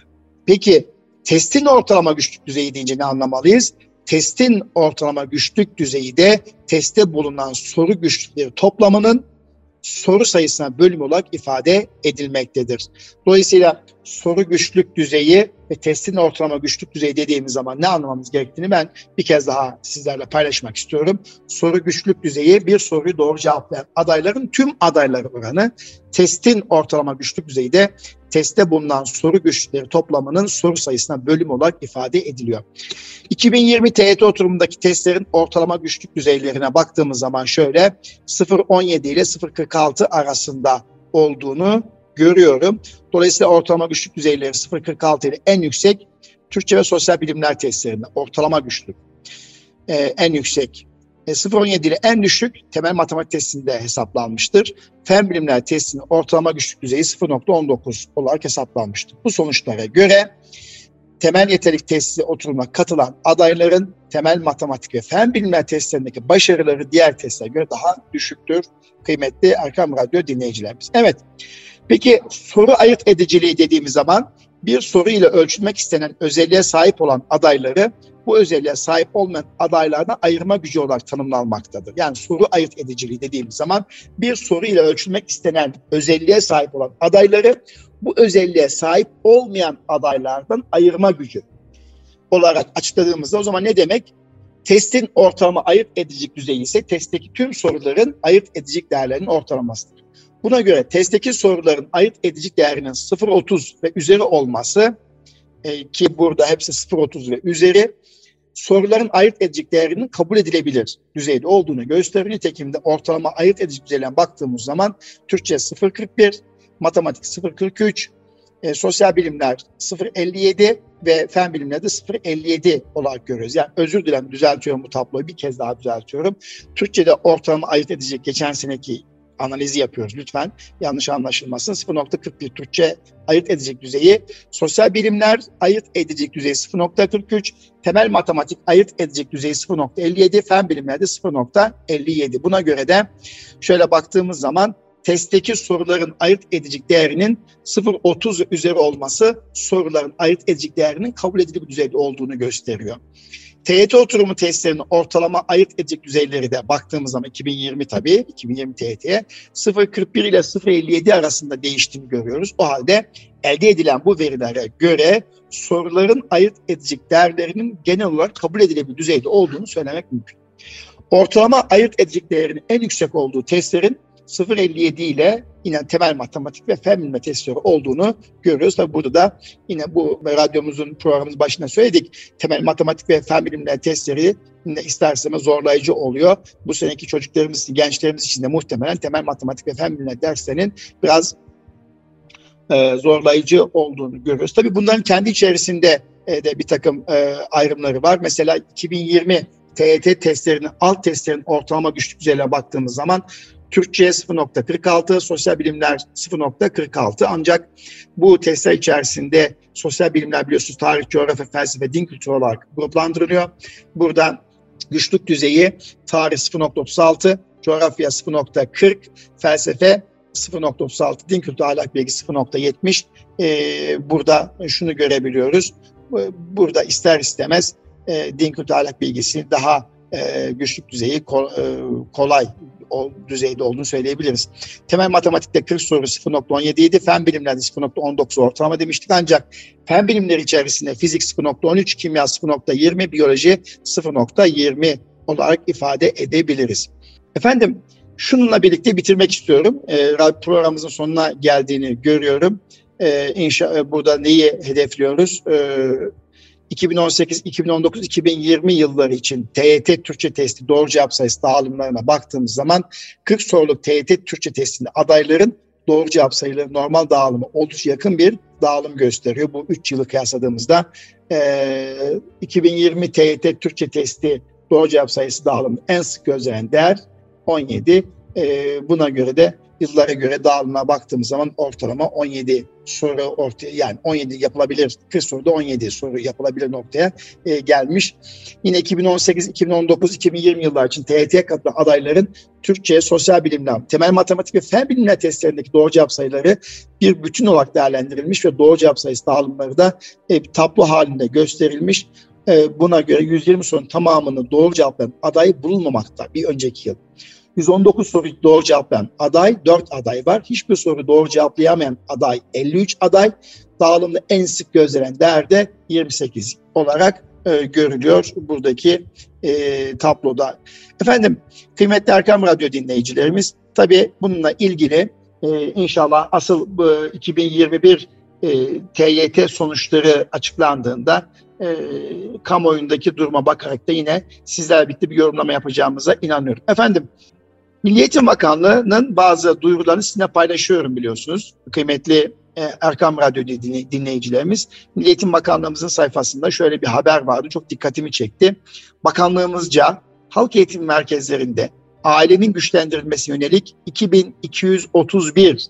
Speaker 1: Peki testin ortalama güçlük düzeyi deyince ne anlamalıyız? Testin ortalama güçlük düzeyi de testte bulunan soru güçlükleri toplamının soru sayısına bölüm olarak ifade edilmektedir. Dolayısıyla soru güçlük düzeyi ve testin ortalama güçlük düzeyi dediğimiz zaman ne anlamamız gerektiğini ben bir kez daha sizlerle paylaşmak istiyorum. Soru güçlük düzeyi bir soruyu doğru cevaplayan adayların tüm adayları oranı. Testin ortalama güçlük düzeyi de testte bulunan soru güçlükleri toplamının soru sayısına bölüm olarak ifade ediliyor. 2020 TYT oturumundaki testlerin ortalama güçlük düzeylerine baktığımız zaman şöyle 0.17 ile 0.46 arasında olduğunu görüyorum. Dolayısıyla ortalama güçlük düzeyleri 0.46 ile en yüksek Türkçe ve sosyal bilimler testlerinde ortalama güçlük ee, en yüksek e, 0.17 ile en düşük temel matematik testinde hesaplanmıştır. Fen bilimler testinin ortalama güçlük düzeyi 0.19 olarak hesaplanmıştır. Bu sonuçlara göre temel yeterlik testi oturuma katılan adayların temel matematik ve fen bilimler testlerindeki başarıları diğer testlere göre daha düşüktür kıymetli Erkam Radyo dinleyicilerimiz. Evet, peki soru ayırt ediciliği dediğimiz zaman bir soru ile ölçülmek istenen özelliğe sahip olan adayları bu özelliğe sahip olmayan adaylardan ayırma gücü olarak tanımlanmaktadır. Yani soru ayırt ediciliği dediğimiz zaman bir soru ile ölçülmek istenen özelliğe sahip olan adayları bu özelliğe sahip olmayan adaylardan ayırma gücü olarak açıkladığımızda o zaman ne demek? Testin ortalama ayırt edicilik düzeyi ise testteki tüm soruların ayırt edicilik değerlerinin ortalamasıdır. Buna göre testteki soruların ayırt edicilik değerinin 0.30 ve üzeri olması e, ki burada hepsi 0.30 ve üzeri soruların ayırt edecek değerinin kabul edilebilir düzeyde olduğunu gösteriyor. Nitekim de ortalama ayırt edici düzeyden baktığımız zaman Türkçe 0.41, matematik 0.43, e, sosyal bilimler 0.57 ve fen bilimlerde 0.57 olarak görüyoruz. Yani özür dilerim düzeltiyorum bu tabloyu bir kez daha düzeltiyorum. Türkçe'de ortalama ayırt edecek geçen seneki analizi yapıyoruz lütfen. Yanlış anlaşılmasın. 0.41 Türkçe ayırt edecek düzeyi. Sosyal bilimler ayırt edecek düzeyi 0.43. Temel matematik ayırt edecek düzeyi 0.57. Fen bilimlerde 0.57. Buna göre de şöyle baktığımız zaman testteki soruların ayırt edecek değerinin 0.30 üzeri olması soruların ayırt edecek değerinin kabul edilebilir düzeyde olduğunu gösteriyor. TYT oturumu testlerinin ortalama ayırt edecek düzeyleri de baktığımız zaman 2020 tabii 2020 TYT'ye 0.41 ile 0.57 arasında değiştiğini görüyoruz. O halde elde edilen bu verilere göre soruların ayırt edecek değerlerinin genel olarak kabul edilebilir düzeyde olduğunu söylemek mümkün. Ortalama ayırt edecek değerinin en yüksek olduğu testlerin 0.57 ile yine temel matematik ve fen bilme testleri olduğunu görüyoruz. Tabi burada da yine bu radyomuzun programımız başında söyledik. Temel matematik ve fen bilimleri testleri yine isterseniz zorlayıcı oluyor. Bu seneki çocuklarımız gençlerimiz için de muhtemelen temel matematik ve fen bilimleri derslerinin biraz e, zorlayıcı olduğunu görüyoruz. Tabii bunların kendi içerisinde e, de bir takım e, ayrımları var. Mesela 2020 TET testlerinin, alt testlerin ortalama güçlük düzeyine baktığımız zaman Türkçe 0.46, sosyal bilimler 0.46 ancak bu testler içerisinde sosyal bilimler biliyorsunuz tarih, coğrafya, felsefe, din kültürü olarak gruplandırılıyor. Burada güçlük düzeyi tarih 0.36, coğrafya 0.40, felsefe 0.36, din kültürü ahlak bilgi 0.70. Ee, burada şunu görebiliyoruz. Burada ister istemez e, din kültürü ahlak bilgisi daha e, güçlük düzeyi e, kolay o düzeyde olduğunu söyleyebiliriz. Temel matematikte 40 soru 0.17 idi. Fen bilimlerde 0.19 ortalama demiştik. Ancak fen bilimleri içerisinde fizik 0.13, kimya 0.20, biyoloji 0.20 olarak ifade edebiliriz. Efendim şununla birlikte bitirmek istiyorum. E, programımızın sonuna geldiğini görüyorum. E, inşa, e, burada neyi hedefliyoruz? E, 2018, 2019, 2020 yılları için TYT Türkçe testi doğru cevap sayısı dağılımlarına baktığımız zaman 40 soruluk TYT Türkçe testinde adayların doğru cevap sayıları normal dağılımı oldukça yakın bir dağılım gösteriyor. Bu 3 yılı kıyasladığımızda e, 2020 TYT Türkçe testi doğru cevap sayısı dağılımı en sık gözlenen değer 17. E, buna göre de yıllara göre dağılımına baktığımız zaman ortalama 17 soru ortaya yani 17 yapılabilir 40 soruda 17 soru yapılabilir noktaya e, gelmiş. Yine 2018, 2019, 2020 yıllar için TYT'ye katılan adayların Türkçe, sosyal bilimler, temel matematik ve fen bilimler testlerindeki doğru cevap sayıları bir bütün olarak değerlendirilmiş ve doğru cevap sayısı dağılımları da e, tablo halinde gösterilmiş. E, buna göre 120 sorunun tamamını doğru cevaplayan aday bulunmamakta bir önceki yıl. 119 soru doğru cevaplayan aday 4 aday var. Hiçbir soru doğru cevaplayamayan aday 53 aday. Dağılımda en sık gözlenen değer de 28 olarak e, görülüyor buradaki e, tabloda. Efendim kıymetli Erkam Radyo dinleyicilerimiz tabii bununla ilgili e, inşallah asıl e, 2021 e, TYT sonuçları açıklandığında e, kamuoyundaki duruma bakarak da yine sizlerle birlikte bir yorumlama yapacağımıza inanıyorum. Efendim Milli Eğitim Bakanlığı'nın bazı duyurularını sizinle paylaşıyorum biliyorsunuz. Kıymetli e, Erkam Radyo dinleyicilerimiz. Milli Eğitim Bakanlığımızın sayfasında şöyle bir haber vardı. Çok dikkatimi çekti. Bakanlığımızca halk eğitim merkezlerinde ailenin güçlendirilmesi yönelik 2231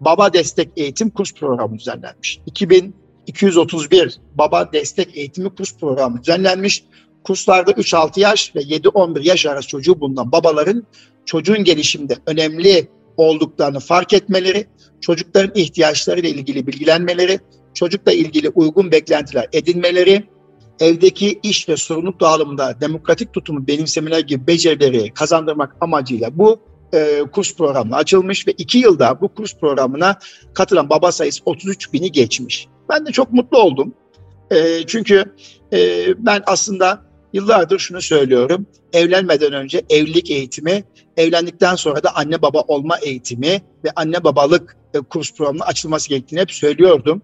Speaker 1: baba destek eğitim kurs programı düzenlenmiş. 2231 baba destek eğitimi kurs programı düzenlenmiş. Kurslarda 3-6 yaş ve 7-11 yaş arası çocuğu bulunan babaların çocuğun gelişiminde önemli olduklarını fark etmeleri, çocukların ihtiyaçlarıyla ilgili bilgilenmeleri, çocukla ilgili uygun beklentiler edinmeleri, evdeki iş ve sorumluluk dağılımında demokratik tutumu benimsemeler gibi becerileri kazandırmak amacıyla bu e, kurs programı açılmış ve iki yılda bu kurs programına katılan baba sayısı 33 bini geçmiş. Ben de çok mutlu oldum. E, çünkü e, ben aslında yıllardır şunu söylüyorum. Evlenmeden önce evlilik eğitimi, evlendikten sonra da anne baba olma eğitimi ve anne babalık e, kurs programının açılması gerektiğini hep söylüyordum.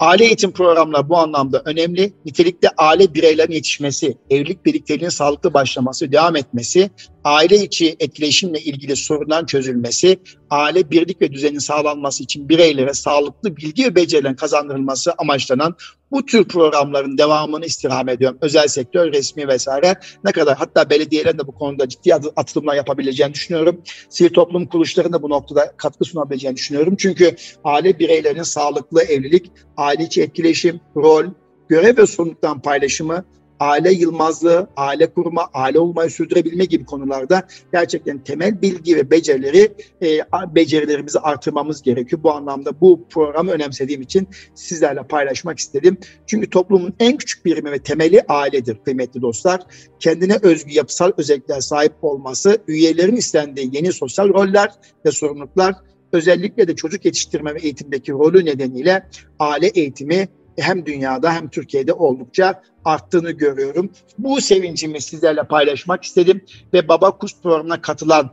Speaker 1: Aile eğitim programları bu anlamda önemli. Nitelikte aile bireylerin yetişmesi, evlilik birlikteliğinin sağlıklı başlaması, devam etmesi, aile içi etkileşimle ilgili sorunların çözülmesi, aile birlik ve düzenin sağlanması için bireylere sağlıklı bilgi ve becerilerin kazandırılması amaçlanan bu tür programların devamını istirham ediyorum. Özel sektör, resmi vesaire ne kadar hatta belediyelerin de bu konuda ciddi atılımlar yapabileceğini düşünüyorum. Sivil toplum kuruluşlarının da bu noktada katkı sunabileceğini düşünüyorum. Çünkü aile bireylerinin sağlıklı evlilik, aile içi etkileşim, rol, görev ve sorumluluktan paylaşımı, aile yılmazlığı, aile kurma, aile olmayı sürdürebilme gibi konularda gerçekten temel bilgi ve becerileri e, becerilerimizi artırmamız gerekiyor. Bu anlamda bu programı önemsediğim için sizlerle paylaşmak istedim. Çünkü toplumun en küçük birimi ve temeli ailedir kıymetli dostlar. Kendine özgü yapısal özellikler sahip olması, üyelerin istendiği yeni sosyal roller ve sorumluluklar özellikle de çocuk yetiştirme ve eğitimdeki rolü nedeniyle aile eğitimi hem dünyada hem Türkiye'de oldukça arttığını görüyorum. Bu sevincimi sizlerle paylaşmak istedim ve Baba Kurs programına katılan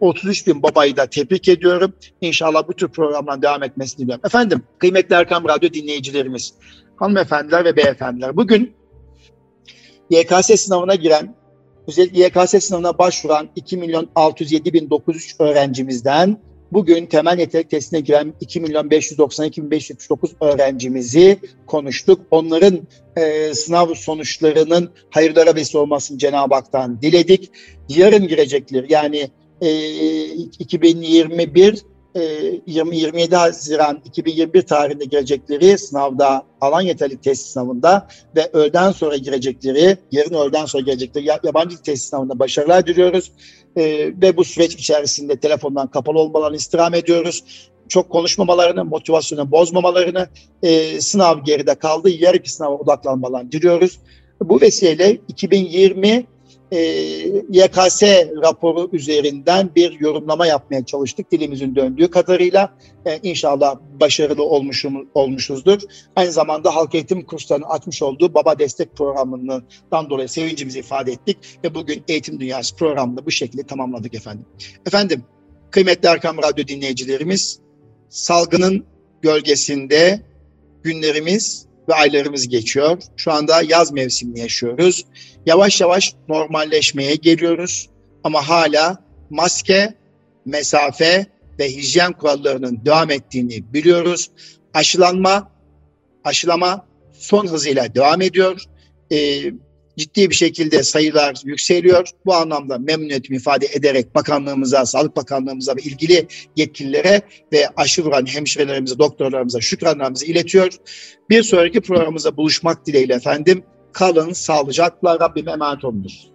Speaker 1: 33 e, bin babayı da tebrik ediyorum. İnşallah bu tür programdan devam etmesini diliyorum. Efendim, kıymetli Erkam Radyo dinleyicilerimiz, hanımefendiler ve beyefendiler. Bugün YKS sınavına giren, özellikle YKS sınavına başvuran 2 milyon 607 bin 903 öğrencimizden Bugün temel yetenek testine giren 2 milyon 592 bin 579 öğrencimizi konuştuk. Onların e, sınav sonuçlarının hayırlara vesile olmasını Cenab-ı Hak'tan diledik. Yarın girecekler yani e, 2021 20-27 Haziran 2021 tarihinde girecekleri sınavda alan yeterlilik test sınavında ve öğleden sonra girecekleri, yarın öğleden sonra girecekleri yabancı test sınavında başarılar diliyoruz. E, ve bu süreç içerisinde telefondan kapalı olmalarını istirham ediyoruz. Çok konuşmamalarını, motivasyonu bozmamalarını, e, sınav geride kaldı, yarınki sınava odaklanmalarını diliyoruz. Bu vesileyle 2020 e, YKS raporu üzerinden bir yorumlama yapmaya çalıştık dilimizin döndüğü kadarıyla. E, inşallah başarılı olmuşum, olmuşuzdur. Aynı zamanda halk eğitim kurslarının açmış olduğu Baba Destek Programı'ndan dolayı sevincimizi ifade ettik ve bugün Eğitim Dünyası programını bu şekilde tamamladık efendim. Efendim, kıymetli Erkam Radyo dinleyicilerimiz, salgının gölgesinde günlerimiz ve aylarımız geçiyor. Şu anda yaz mevsimini yaşıyoruz. Yavaş yavaş normalleşmeye geliyoruz ama hala maske, mesafe ve hijyen kurallarının devam ettiğini biliyoruz. Aşılanma, aşılama son hızıyla devam ediyor. Ee, ciddi bir şekilde sayılar yükseliyor. Bu anlamda memnuniyetimi ifade ederek bakanlığımıza, Sağlık Bakanlığımıza ve ilgili yetkililere ve aşı vuran hemşirelerimize, doktorlarımıza şükranlarımızı iletiyor. Bir sonraki programımıza buluşmak dileğiyle efendim. Kalın sağlıcakla Rabbime emanet olunuz.